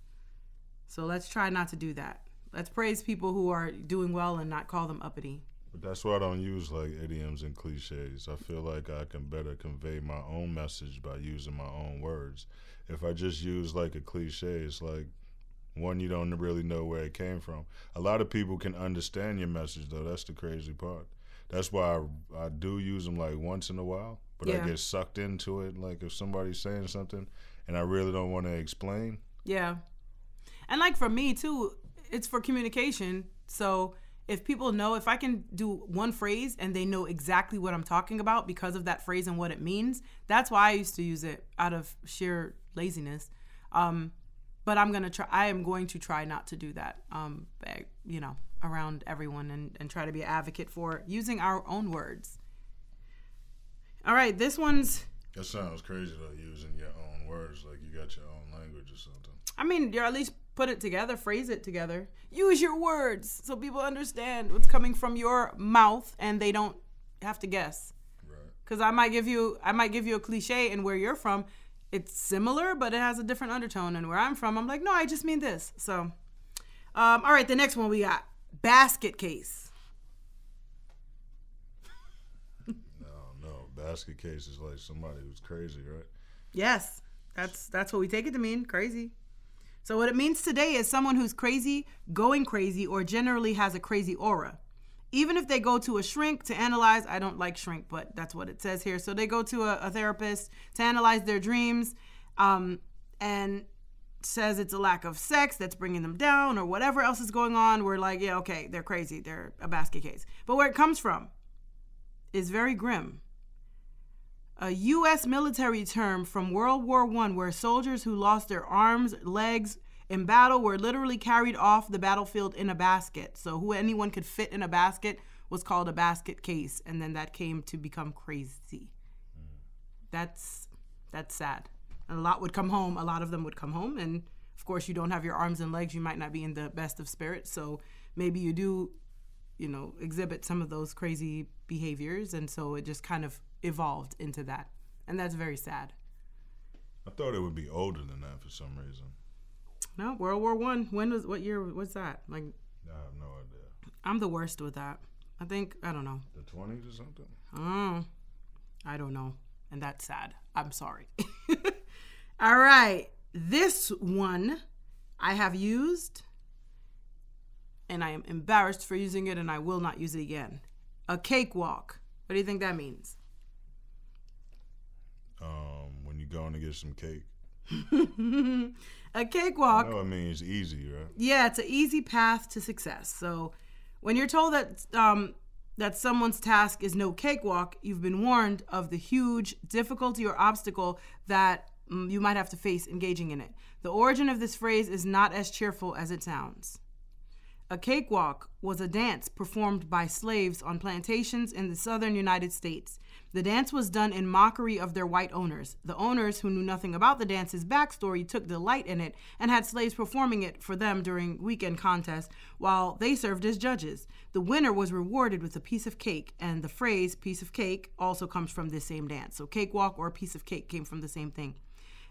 So let's try not to do that. Let's praise people who are doing well and not call them uppity. That's why I don't use like idioms and cliches. I feel like I can better convey my own message by using my own words. If I just use like a cliche, it's like one you don't really know where it came from. A lot of people can understand your message though. That's the crazy part. That's why I, I do use them like once in a while, but Yeah. I get sucked into it. Like if somebody's saying something and I really don't want to explain, Yeah. And like for me too, it's for communication. So if people know if I can do one phrase and they know exactly what I'm talking about because of that phrase and what it means, that's why I used to use it out of sheer laziness. Um, but I'm gonna try. I am going to try not to do that. Um, you know, around everyone and and try to be an advocate for using our own words. All right, this one's that sounds crazy though. Using your own words, like you got your own language or something. I mean, you're at least put it together, phrase it together. Use your words so people understand what's coming from your mouth and they don't have to guess. Right. Cuz I might give you I might give you a cliche and where you're from it's similar but it has a different undertone and where I'm from I'm like, "No, I just mean this." So um, all right, the next one we got basket case. No, no. Basket case is like somebody who's crazy, right? Yes, that's that's what we take it to mean, crazy. So what it means today is someone who's crazy, going crazy, or generally has a crazy aura. Even if they go to a shrink to analyze, I don't like shrink, but that's what it says here. So they go to a, a therapist to analyze their dreams, um, and says it's a lack of sex that's bringing them down, or whatever else is going on. We're like, yeah, okay, they're crazy, they're a basket case. But where it comes from is very grim a U.S. military term from World War I, where soldiers who lost their arms, legs in battle were literally carried off the battlefield in a basket. So, who anyone could fit in a basket was called a basket case, and then that came to become crazy. That's that's sad. A lot would come home. A lot of them would come home, and of course, you don't have your arms and legs. You might not be in the best of spirits, so maybe you do you know, exhibit some of those crazy behaviors. And so it just kind of evolved into that. And that's very sad. I thought it would be older than that for some reason. No, World War One. When was what year was that? Like I have no idea. I'm the worst with that. I think I don't know. The twenties or something? Oh, I don't know. And that's sad. I'm sorry. All right. This one I have used and I am embarrassed for using it and I will not use it again. A cakewalk. What do you think that means? Um, when you going to get some cake. A cakewalk. I mean, it's easy, right? Yeah, it's an easy path to success. So when you're told that um, that someone's task is no cakewalk, you've been warned of the huge difficulty or obstacle that mm, you might have to face engaging in it. The origin of this phrase is not as cheerful as it sounds. A cakewalk was a dance performed by slaves on plantations in the southern United States. The dance was done in mockery of their white owners. The owners, who knew nothing about the dance's backstory, took delight in it and had slaves performing it for them during weekend contests while they served as judges. The winner was rewarded with a piece of cake, and the phrase piece of cake also comes from this same dance. So, cakewalk or piece of cake came from the same thing.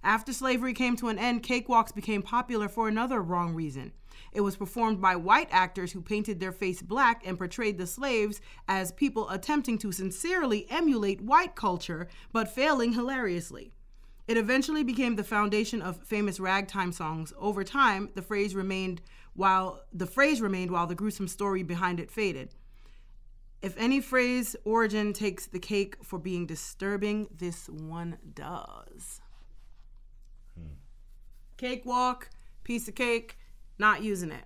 After slavery came to an end, cakewalks became popular for another wrong reason. It was performed by white actors who painted their face black and portrayed the slaves as people attempting to sincerely emulate white culture but failing hilariously. It eventually became the foundation of famous ragtime songs. Over time, the phrase remained while the phrase remained while the gruesome story behind it faded. If any phrase origin takes the cake for being disturbing, this one does. Hmm. Cakewalk, piece of cake, not using it.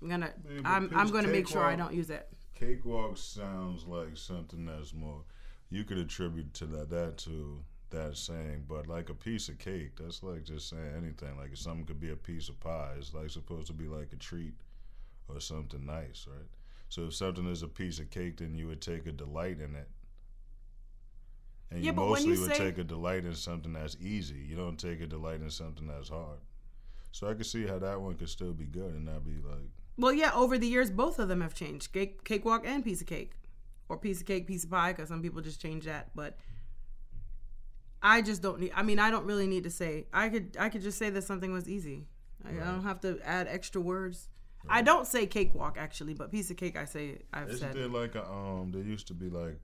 I'm gonna I'm I'm gonna make sure I don't use it. Cakewalk sounds like something that's more. You could attribute to that that to that saying, but like a piece of cake, that's like just saying anything. Like something could be a piece of pie. It's like supposed to be like a treat or something nice, right? So if something is a piece of cake, then you would take a delight in it. And Yeah, you but when mostly you would say- take a delight in something that's easy. You don't take a delight in something that's hard. So I can see how that one could still be good and not be like Well, yeah, over the years, both of them have changed. Cake, cakewalk and piece of cake, or piece of cake, piece of pie, because some people just change that. But I just don't need. I mean, I don't really need to say. I could, I could just say that something was easy. I, I don't have to add extra words. I don't say cakewalk actually, but piece of cake, I say. I've Isn't said. there like a um? There used to be like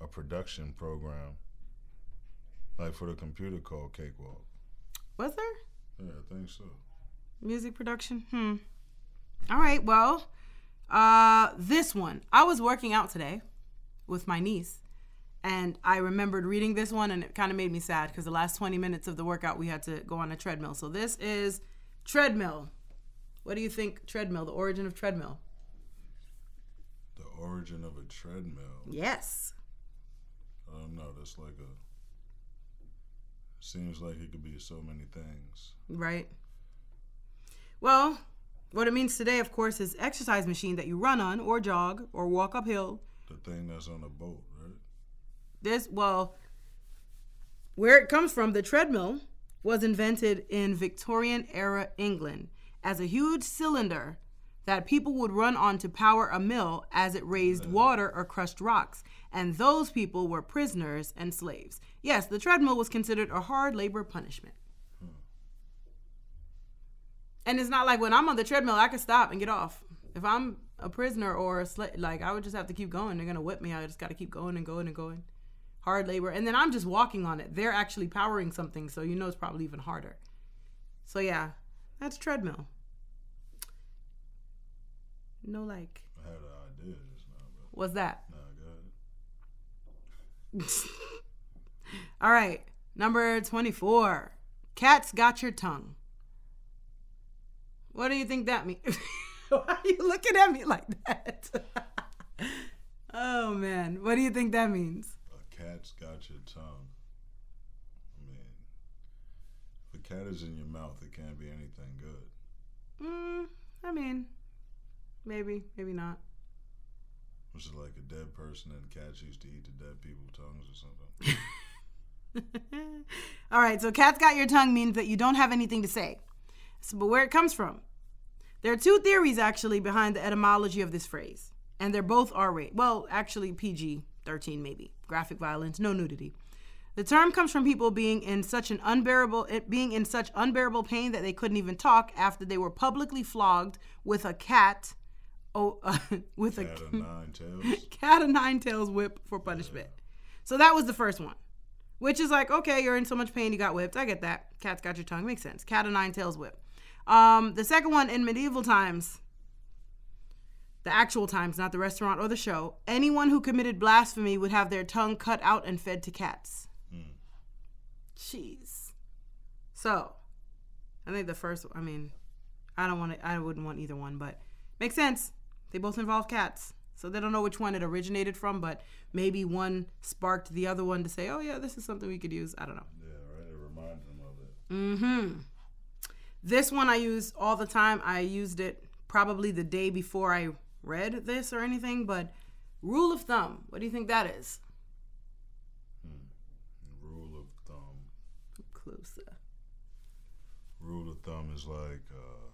a production program, like for the computer called Cakewalk. Was there Yeah, I think so. music production? Hmm. All right. Well, uh, this one. I was working out today with my niece, and I remembered reading this one, and it kind of made me sad because the last 20 minutes of the workout we had to go on a treadmill. So this is treadmill. What do you think? Treadmill. The origin of treadmill. The origin of a treadmill. Yes. I don't know. That's like a. Seems like it could be so many things. Right. Well, what it means today, of course, is exercise machine that you run on, or jog, or walk uphill. The thing that's on a boat, right? This, well, where it comes from, the treadmill was invented in Victorian era England as a huge cylinder that people would run on to power a mill as it raised water or crushed rocks. And those people were prisoners and slaves. Yes, the treadmill was considered a hard labor punishment. And it's not like when I'm on the treadmill, I can stop and get off. If I'm a prisoner or a slave, like I would just have to keep going. They're gonna whip me. I just got to keep going and going and going. Hard labor, and then I'm just walking on it. They're actually powering something, so you know it's probably even harder. So yeah, that's treadmill. No, like, I had an idea just now, but what's that? Nah, go ahead. All right, number 24. Cat's got your tongue. What do you think that means? Why are you looking at me like that? oh man, what do you think that means? A cat's got your tongue. I mean, if a cat is in your mouth, it can't be anything good. Mm, I mean, maybe, maybe not. Which is like a dead person and cats used to eat the dead people's tongues or something. All right, so cat's got your tongue means that you don't have anything to say. So, but where it comes from? There are two theories actually behind the etymology of this phrase, and they're both R rated. Well, actually PG 13 maybe. Graphic violence, no nudity. The term comes from people being in such an unbearable being in such unbearable pain that they couldn't even talk after they were publicly flogged with a cat oh with a Cat of nine tails. cat of nine tails whip for punishment. So that was the first one. Which is like, okay, you're in so much pain, you got whipped. I get that. Cat's got your tongue. Makes sense. Cat of nine tails whip. Um, the second one in medieval times, the actual times, not the restaurant or the show, anyone who committed blasphemy would have their tongue cut out and fed to cats. Jeez. So, I think the first, I mean, I don't want to, I wouldn't want either one, but makes sense. They both involve cats. So they don't know which one it originated from, but maybe one sparked the other one to say, oh, yeah, this is something we could use. I don't know. Yeah, right. It reminds them of it. Mm-hmm. This one I use all the time. I used it probably the day before I read this or anything, but rule of thumb, what do you think that is? Rule of thumb. Closer. Rule of thumb is like, uh,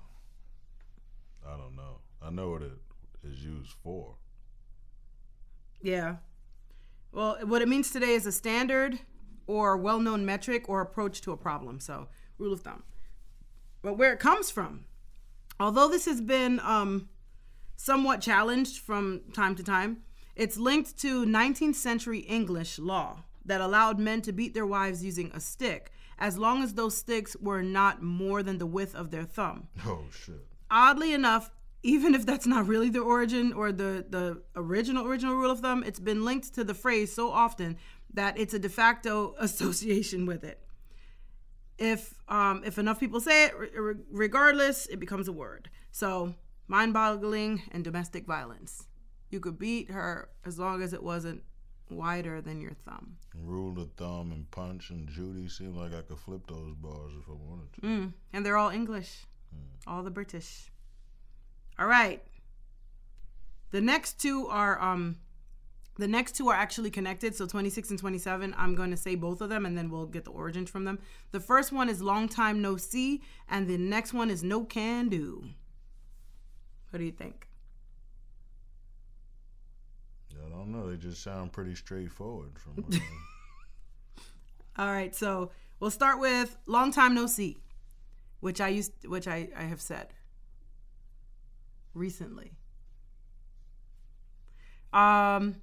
I don't know. I know what it is used for. Yeah. Well, what it means today is a standard or well known metric or approach to a problem. So, rule of thumb. But where it comes from, although this has been um, somewhat challenged from time to time, it's linked to 19th century English law that allowed men to beat their wives using a stick as long as those sticks were not more than the width of their thumb Oh shit. oddly enough, even if that's not really the origin or the the original original rule of thumb, it's been linked to the phrase so often that it's a de facto association with it. If um, if enough people say it, re- re- regardless, it becomes a word. So mind boggling, and domestic violence. You could beat her as long as it wasn't wider than your thumb. Rule of thumb and punch and Judy seemed like I could flip those bars if I wanted to. Mm, and they're all English, all the British. All right. The next two are um, the next two are actually connected. So 26 and 27, I'm going to say both of them, and then we'll get the origins from them. The first one is long time no see, and the next one is no can do. What do you think? I don't know. They just sound pretty straightforward from what All right, so we'll start with long time no see, which I used, which I, I have said recently. Um,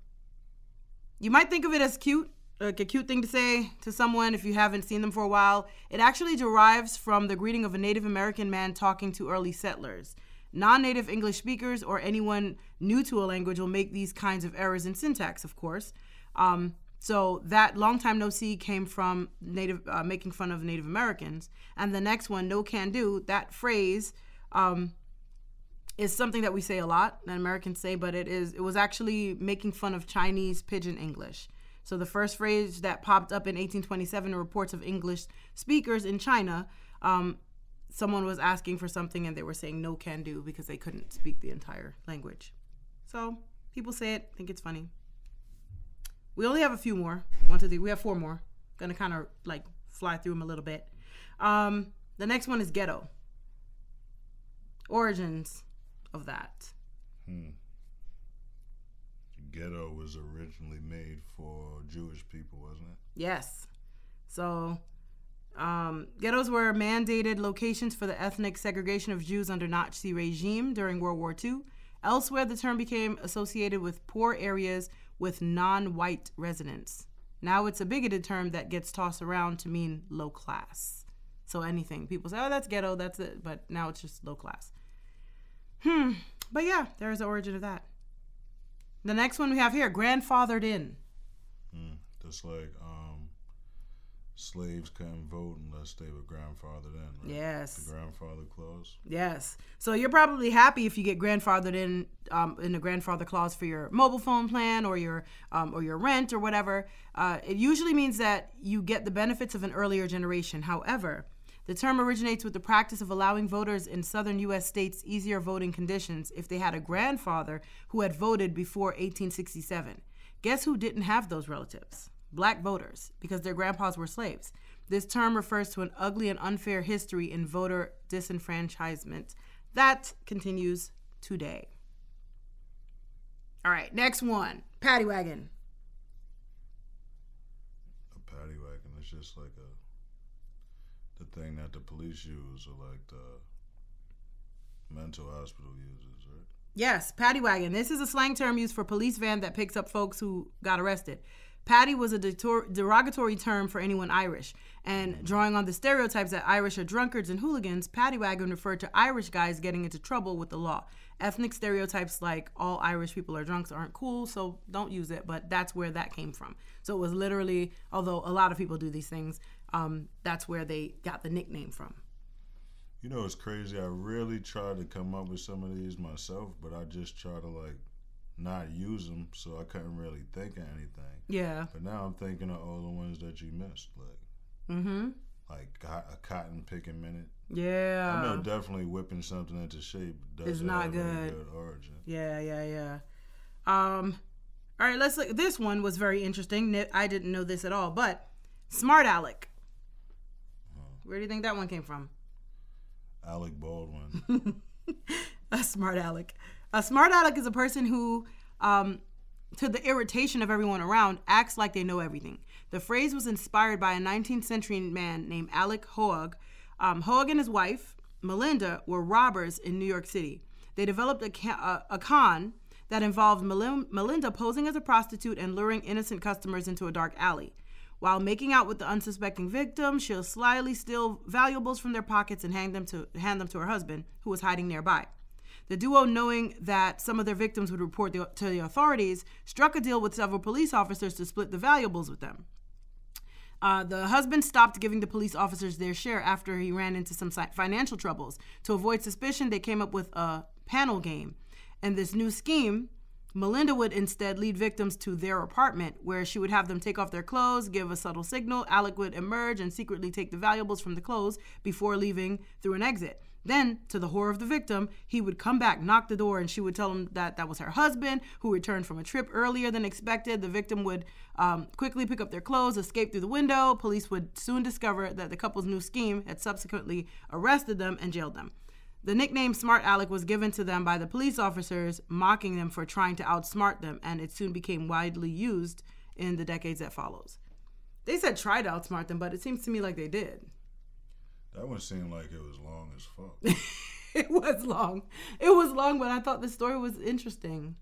you might think of it as cute, like a cute thing to say to someone if you haven't seen them for a while. It actually derives from the greeting of a Native American man talking to early settlers. Non native English speakers or anyone new to a language will make these kinds of errors in syntax, of course. Um, so that long time no see came from native uh, making fun of Native Americans, and the next one, no can do. That phrase um, is something that we say a lot that Americans say, but it is it was actually making fun of Chinese pidgin English. So the first phrase that popped up in 1827 in reports of English speakers in China, um, someone was asking for something and they were saying no can do because they couldn't speak the entire language. So people say it, think it's funny. We only have a few more. One, two, three. We have four more. Gonna kind of like fly through them a little bit. Um, the next one is ghetto. Origins of that. Ghetto was originally made for Jewish people, wasn't it? Yes. So, um, ghettos were mandated locations for the ethnic segregation of Jews under Nazi regime during World War II. Elsewhere, the term became associated with poor areas with non-white residents. Now it's a bigoted term that gets tossed around to mean low class. So anything people say, oh, that's ghetto, that's it, but now it's just low class. Hmm. But yeah, there is the origin of that. The next one we have here, grandfathered in. Just like um, slaves couldn't vote unless they were grandfathered in, right? Yes. The grandfather clause. Yes. So you're probably happy if you get grandfathered in um, in the grandfather clause for your mobile phone plan or your um, or your rent or whatever. Uh, it usually means that you get the benefits of an earlier generation. However, the term originates with the practice of allowing voters in southern U.S. states easier voting conditions if they had a grandfather who had voted before 1867. Guess who didn't have those relatives? Black voters, because their grandpas were slaves. This term refers to an ugly and unfair history in voter disenfranchisement. That continues today. All right, next one Paddy Wagon. A paddy wagon is just like thing that the police use or like the mental hospital uses, right? Yes, paddy wagon. This is a slang term used for police van that picks up folks who got arrested. Paddy was a detor- derogatory term for anyone Irish, and mm-hmm. drawing on the stereotypes that Irish are drunkards and hooligans, paddy wagon referred to Irish guys getting into trouble with the law. Ethnic stereotypes like all Irish people are drunks aren't cool, so don't use it, but that's where that came from. So it was literally, although a lot of people do these things, um, that's where they got the nickname from. You know, it's crazy. I really tried to come up with some of these myself, but I just try to like not use them, so I couldn't really think of anything. Yeah. But now I'm thinking of all the ones that you missed, like Mm-hmm. like a cotton picking minute. Yeah. I know definitely whipping something into shape doesn't It's not have good. good origin. Yeah, yeah, yeah. Um, all right, let's look. This one was very interesting. I didn't know this at all, but Smart Alec. Where do you think that one came from? Alec Baldwin. A smart Alec. A smart Alec is a person who, um, to the irritation of everyone around, acts like they know everything. The phrase was inspired by a 19th century man named Alec Hoag. Um, Hoag and his wife, Melinda, were robbers in New York City. They developed a, ca- a, a con that involved Melinda posing as a prostitute and luring innocent customers into a dark alley. While making out with the unsuspecting victim, she'll slyly steal valuables from their pockets and hand them to hand them to her husband, who was hiding nearby. The duo, knowing that some of their victims would report the, to the authorities, struck a deal with several police officers to split the valuables with them. Uh, the husband stopped giving the police officers their share after he ran into some financial troubles. To avoid suspicion, they came up with a panel game. And this new scheme, Melinda would instead lead victims to their apartment, where she would have them take off their clothes, give a subtle signal. Alec would emerge and secretly take the valuables from the clothes before leaving through an exit. Then, to the horror of the victim, he would come back, knock the door, and she would tell him that that was her husband who returned from a trip earlier than expected. The victim would um, quickly pick up their clothes, escape through the window. Police would soon discover that the couple's new scheme had subsequently arrested them and jailed them. The nickname Smart Alec was given to them by the police officers, mocking them for trying to outsmart them, and it soon became widely used in the decades that follows. They said try to outsmart them, but it seems to me like they did. That one seemed like it was long as fuck. it was long. It was long, but I thought the story was interesting.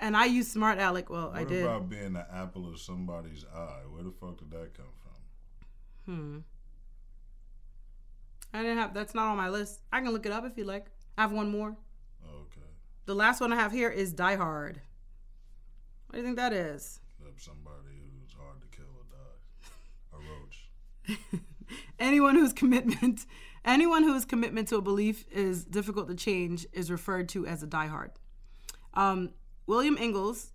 And I used Smart Alec. Well, what I did. What about being the apple of somebody's eye? Where the fuck did that come from? Hmm. I didn't have. That's not on my list. I can look it up if you like. I have one more. Okay. The last one I have here is Die Hard. What do you think that is? That's somebody who's hard to kill or die. A roach. anyone whose commitment anyone whose commitment to a belief is difficult to change is referred to as a diehard. Um, William Inglis,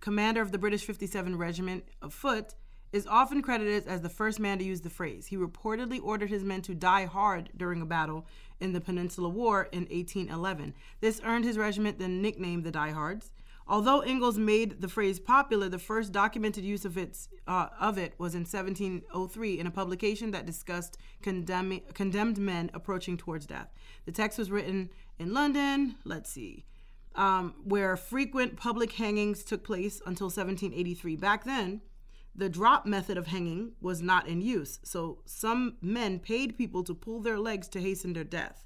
commander of the British 57 Regiment of Foot, is often credited as the first man to use the phrase. He reportedly ordered his men to die hard during a battle in the Peninsular War in 1811. This earned his regiment the nickname the Diehards. Although Inglis made the phrase popular, the first documented use of, its, uh, of it was in 1703 in a publication that discussed condemn- condemned men approaching towards death. The text was written in London, let's see, um, where frequent public hangings took place until 1783. Back then, the drop method of hanging was not in use, so some men paid people to pull their legs to hasten their death.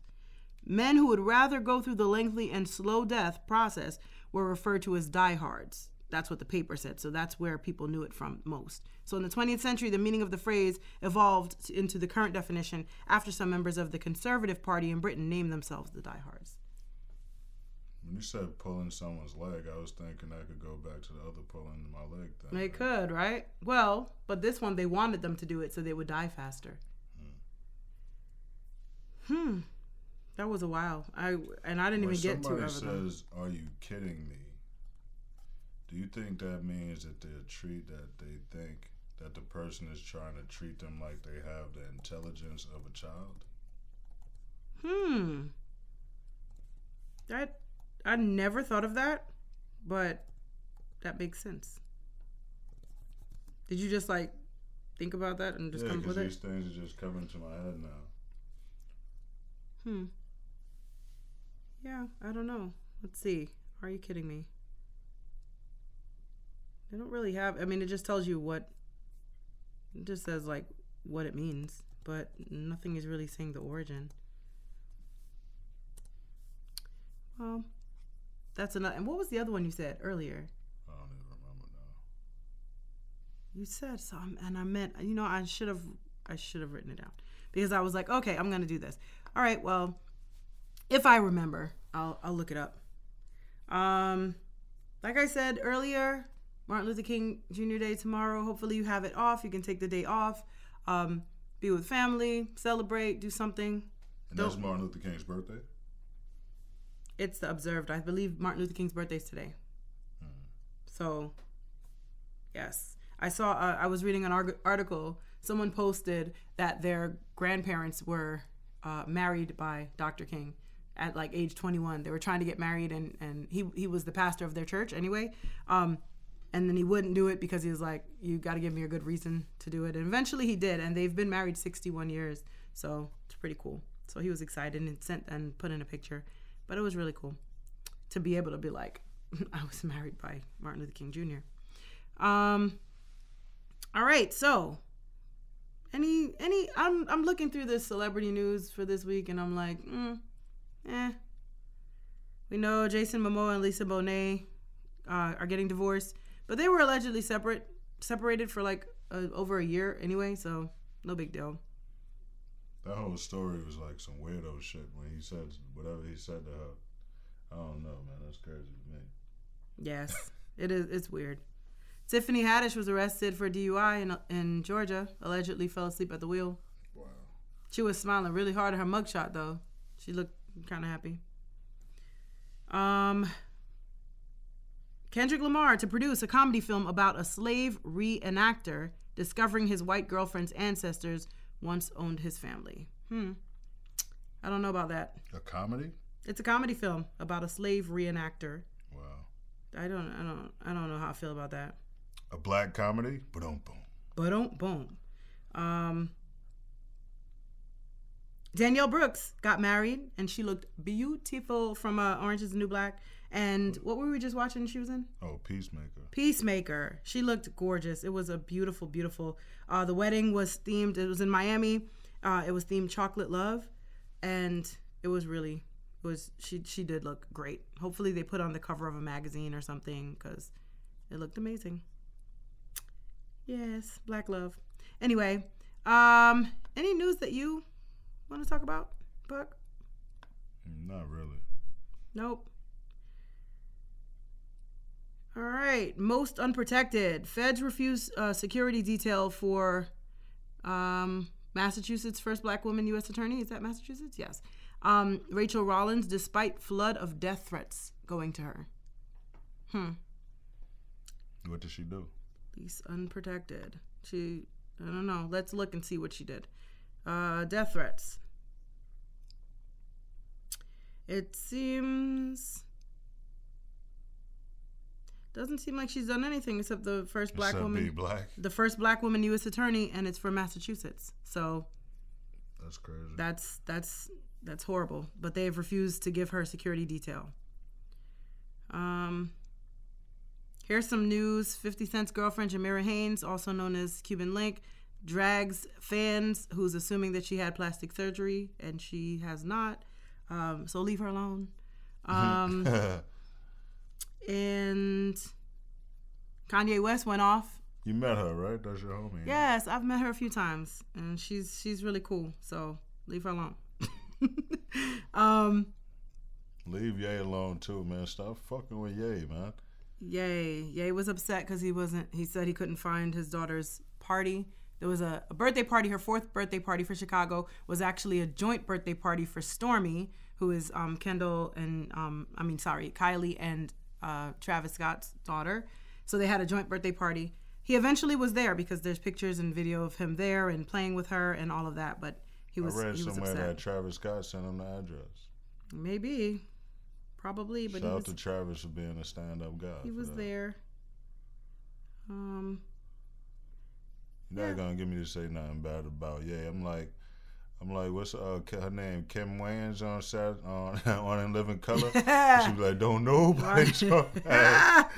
Men who would rather go through the lengthy and slow death process were referred to as diehards. That's what the paper said. So that's where people knew it from most. So in the 20th century, the meaning of the phrase evolved into the current definition after some members of the Conservative Party in Britain named themselves the diehards. When you said pulling someone's leg, I was thinking I could go back to the other pulling my leg thing. They could, right? Well, but this one they wanted them to do it so they would die faster. Hmm. That was a while. I and I didn't When even get to somebody everything. says, "Are you kidding me?" Do you think that means that they treat that they think that the person is trying to treat them like they have the intelligence of a child? Hmm. That I never thought of that, but that makes sense. Did you just like think about that and just yeah, come up with these it? things are just coming to my head now. Hmm. Yeah, I don't know. Let's see. Are you kidding me? They don't really have. I mean, it just tells you what. It just says like what it means, but nothing is really saying the origin. Well, that's another. And what was the other one you said earlier? I don't even remember now. You said so, I'm- and I meant. You know, I should have. I should have written it down because I was like, okay, I'm gonna do this. All right, well, if I remember, I'll I'll look it up. Um, like I said earlier, Martin Luther King Jr. Day tomorrow. Hopefully, you have it off. You can take the day off. Um, be with family, celebrate, do something. And that's Don't- Martin Luther King's birthday. It's the observed. I believe Martin Luther King's birthday is today. So, yes, I saw. Uh, I was reading an arg- article. Someone posted that their grandparents were uh, married by Dr. King at like age 21. They were trying to get married, and and he he was the pastor of their church anyway. Um, and then he wouldn't do it because he was like, "You got to give me a good reason to do it." And eventually he did, and they've been married 61 years. So it's pretty cool. So he was excited and sent and put in a picture, but it was really cool to be able to be like, I was married by Martin Luther King Jr. Um. All right, so any any I'm I'm looking through the celebrity news for this week, and I'm like, mm, eh. We know Jason Momoa and Lisa Bonet uh, are getting divorced, but they were allegedly separate separated for like uh, over a year anyway, so no big deal. That whole story was like some weirdo shit when he said whatever he said to her. I don't know, man. That's crazy to me. Yes, it is. It's weird. Tiffany Haddish was arrested for DUI in, in Georgia. Allegedly fell asleep at the wheel. Wow. She was smiling really hard at her mugshot, though. She looked kind of happy. Um, Kendrick Lamar to produce a comedy film about a slave reenactor discovering his white girlfriend's ancestors once owned his family. Hmm. I don't know about that. A comedy? It's a comedy film about a slave reenactor. Wow. I don't I don't I don't know how I feel about that. A black comedy? Boom, boom. But don't boom. Um Danielle Brooks got married and she looked beautiful from uh, Orange is the New Black. And what were we just watching she was in? Oh, Peacemaker. Peacemaker. She looked gorgeous. It was a beautiful, beautiful. Uh, the wedding was themed. It was in Miami. Uh, it was themed chocolate love, and it was really. It was she. She did look great. Hopefully, they put on the cover of a magazine or something because it looked amazing. Yes, black love. Anyway, um, any news that you want to talk about, Buck? Not really. Nope. All right. Most unprotected. Feds refuse uh, security detail for um, Massachusetts first black woman U.S. attorney. Is that Massachusetts? Yes. Um, Rachael Rollins, despite flood of death threats going to her. Hmm. What did she do? Least unprotected. She, I don't know. Let's look and see what she did. Uh, death threats. It seems doesn't seem like she's done anything except the first black Except woman, be black. the first black woman U.S. attorney, and it's for Massachusetts. So That's crazy. that's that's that's horrible. But they have refused to give her security detail. Um, here's some news: Fifty Cent's girlfriend Jamira Haynes, also known as Cuban Link, drags fans who's assuming that she had plastic surgery and she has not. Um, so leave her alone. Um, and Kanye West went off. you met her, right? That's your homie. Yes, I've met her a few times, and she's she's really cool. So leave her alone. um, Leave Ye alone too, man. Stop fucking with Ye, man. Yay. Yay was upset because he wasn't, he said he couldn't find his daughter's party. There was a, a birthday party, her fourth birthday party for Chicago was actually a joint birthday party for Stormi, who is um, Kendall and, um, I mean, sorry, Kylie and uh, Travis Scott's daughter. So they had a joint birthday party. He eventually was there because there's pictures and video of him there and playing with her and all of that, but he was, I read he was somewhere upset. that Travis Scott sent him the address. Maybe. Probably, but Shout was, to Travis for being a stand-up guy. he was that. there. Um, You're not Yeah. gonna get me to say nothing bad about Yeah, I'm like, I'm like, what's uh her name? Kim Wayans on Sat on on In Living Color. she be like, don't nobody talk.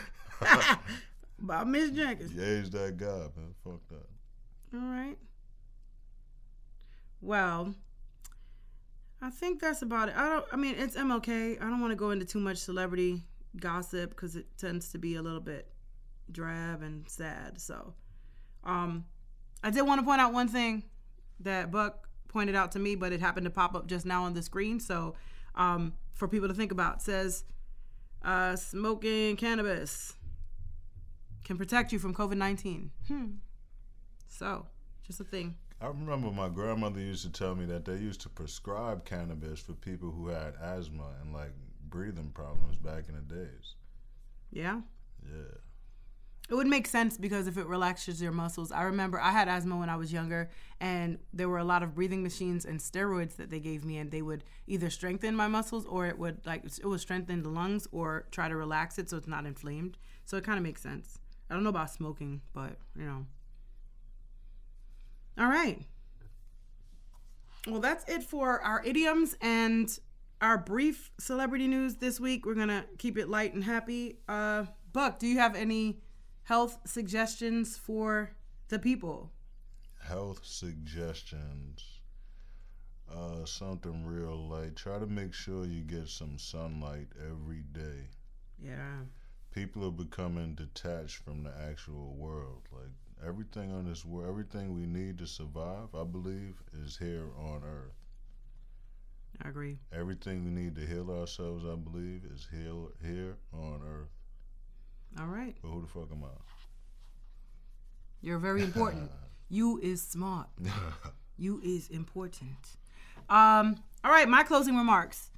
About Miss Jenkins. Ye's that guy, man. Fuck that. All right. Well, I think that's about it. I don't. I mean, it's MLK. I don't want to go into too much celebrity gossip because it tends to be a little bit drab and sad. So, um, I did want to point out one thing that Buck pointed out to me, but it happened to pop up just now on the screen. So, um, for people to think about, It says uh, smoking cannabis can protect you from COVID nineteen. Hmm. So, just a thing. I remember my grandmother used to tell me that they used to prescribe cannabis for people who had asthma and like breathing problems back in the days. Yeah. Yeah. It would make sense because if it relaxes your muscles. I remember I had asthma when I was younger, and there were a lot of breathing machines and steroids that they gave me, and they would either strengthen my muscles or it would like it would strengthen the lungs or try to relax it so it's not inflamed. So it kind of makes sense. I don't know about smoking, but you know. All right. Well, that's it for our idioms and our brief celebrity news this week. We're gonna keep it light and happy. Uh, Buck, do you have any health suggestions for the people? Health suggestions. Uh, something real light. Try to make sure you get some sunlight every day. Yeah. People are becoming detached from the actual world. Like everything on this world, everything we need to survive, I believe, is here on Earth. I agree. Everything we need to heal ourselves, I believe, is heal here on Earth. All right. But who the fuck am I? You're very important. you is smart. You is important. Um, all right, my closing remarks.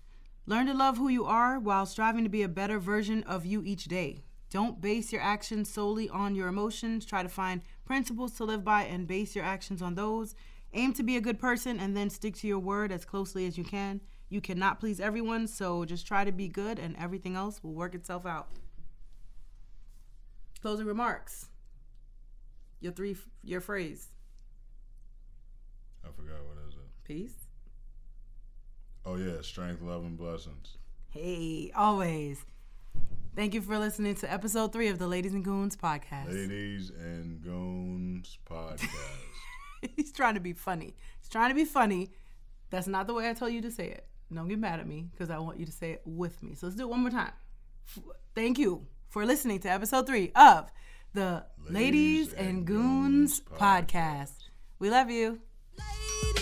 Learn to love who you are while striving to be a better version of you each day. Don't base your actions solely on your emotions. Try to find principles to live by and base your actions on those. Aim to be a good person and then stick to your word as closely as you can. You cannot please everyone, so just try to be good and everything else will work itself out. Closing remarks. Your three your phrase. I forgot what is it. Peace. Oh yeah, strength, love, and blessings. Hey, always. Thank you for listening to episode three of the Ladies and Goons podcast. Ladies and Goons podcast. He's trying to be funny. He's trying to be funny. That's not the way I told you to say it. Don't get mad at me because I want you to say it with me. So let's do it one more time. Thank you for listening to episode three of the Ladies, Ladies and Goons, Goons podcast. podcast. We love you. Ladies.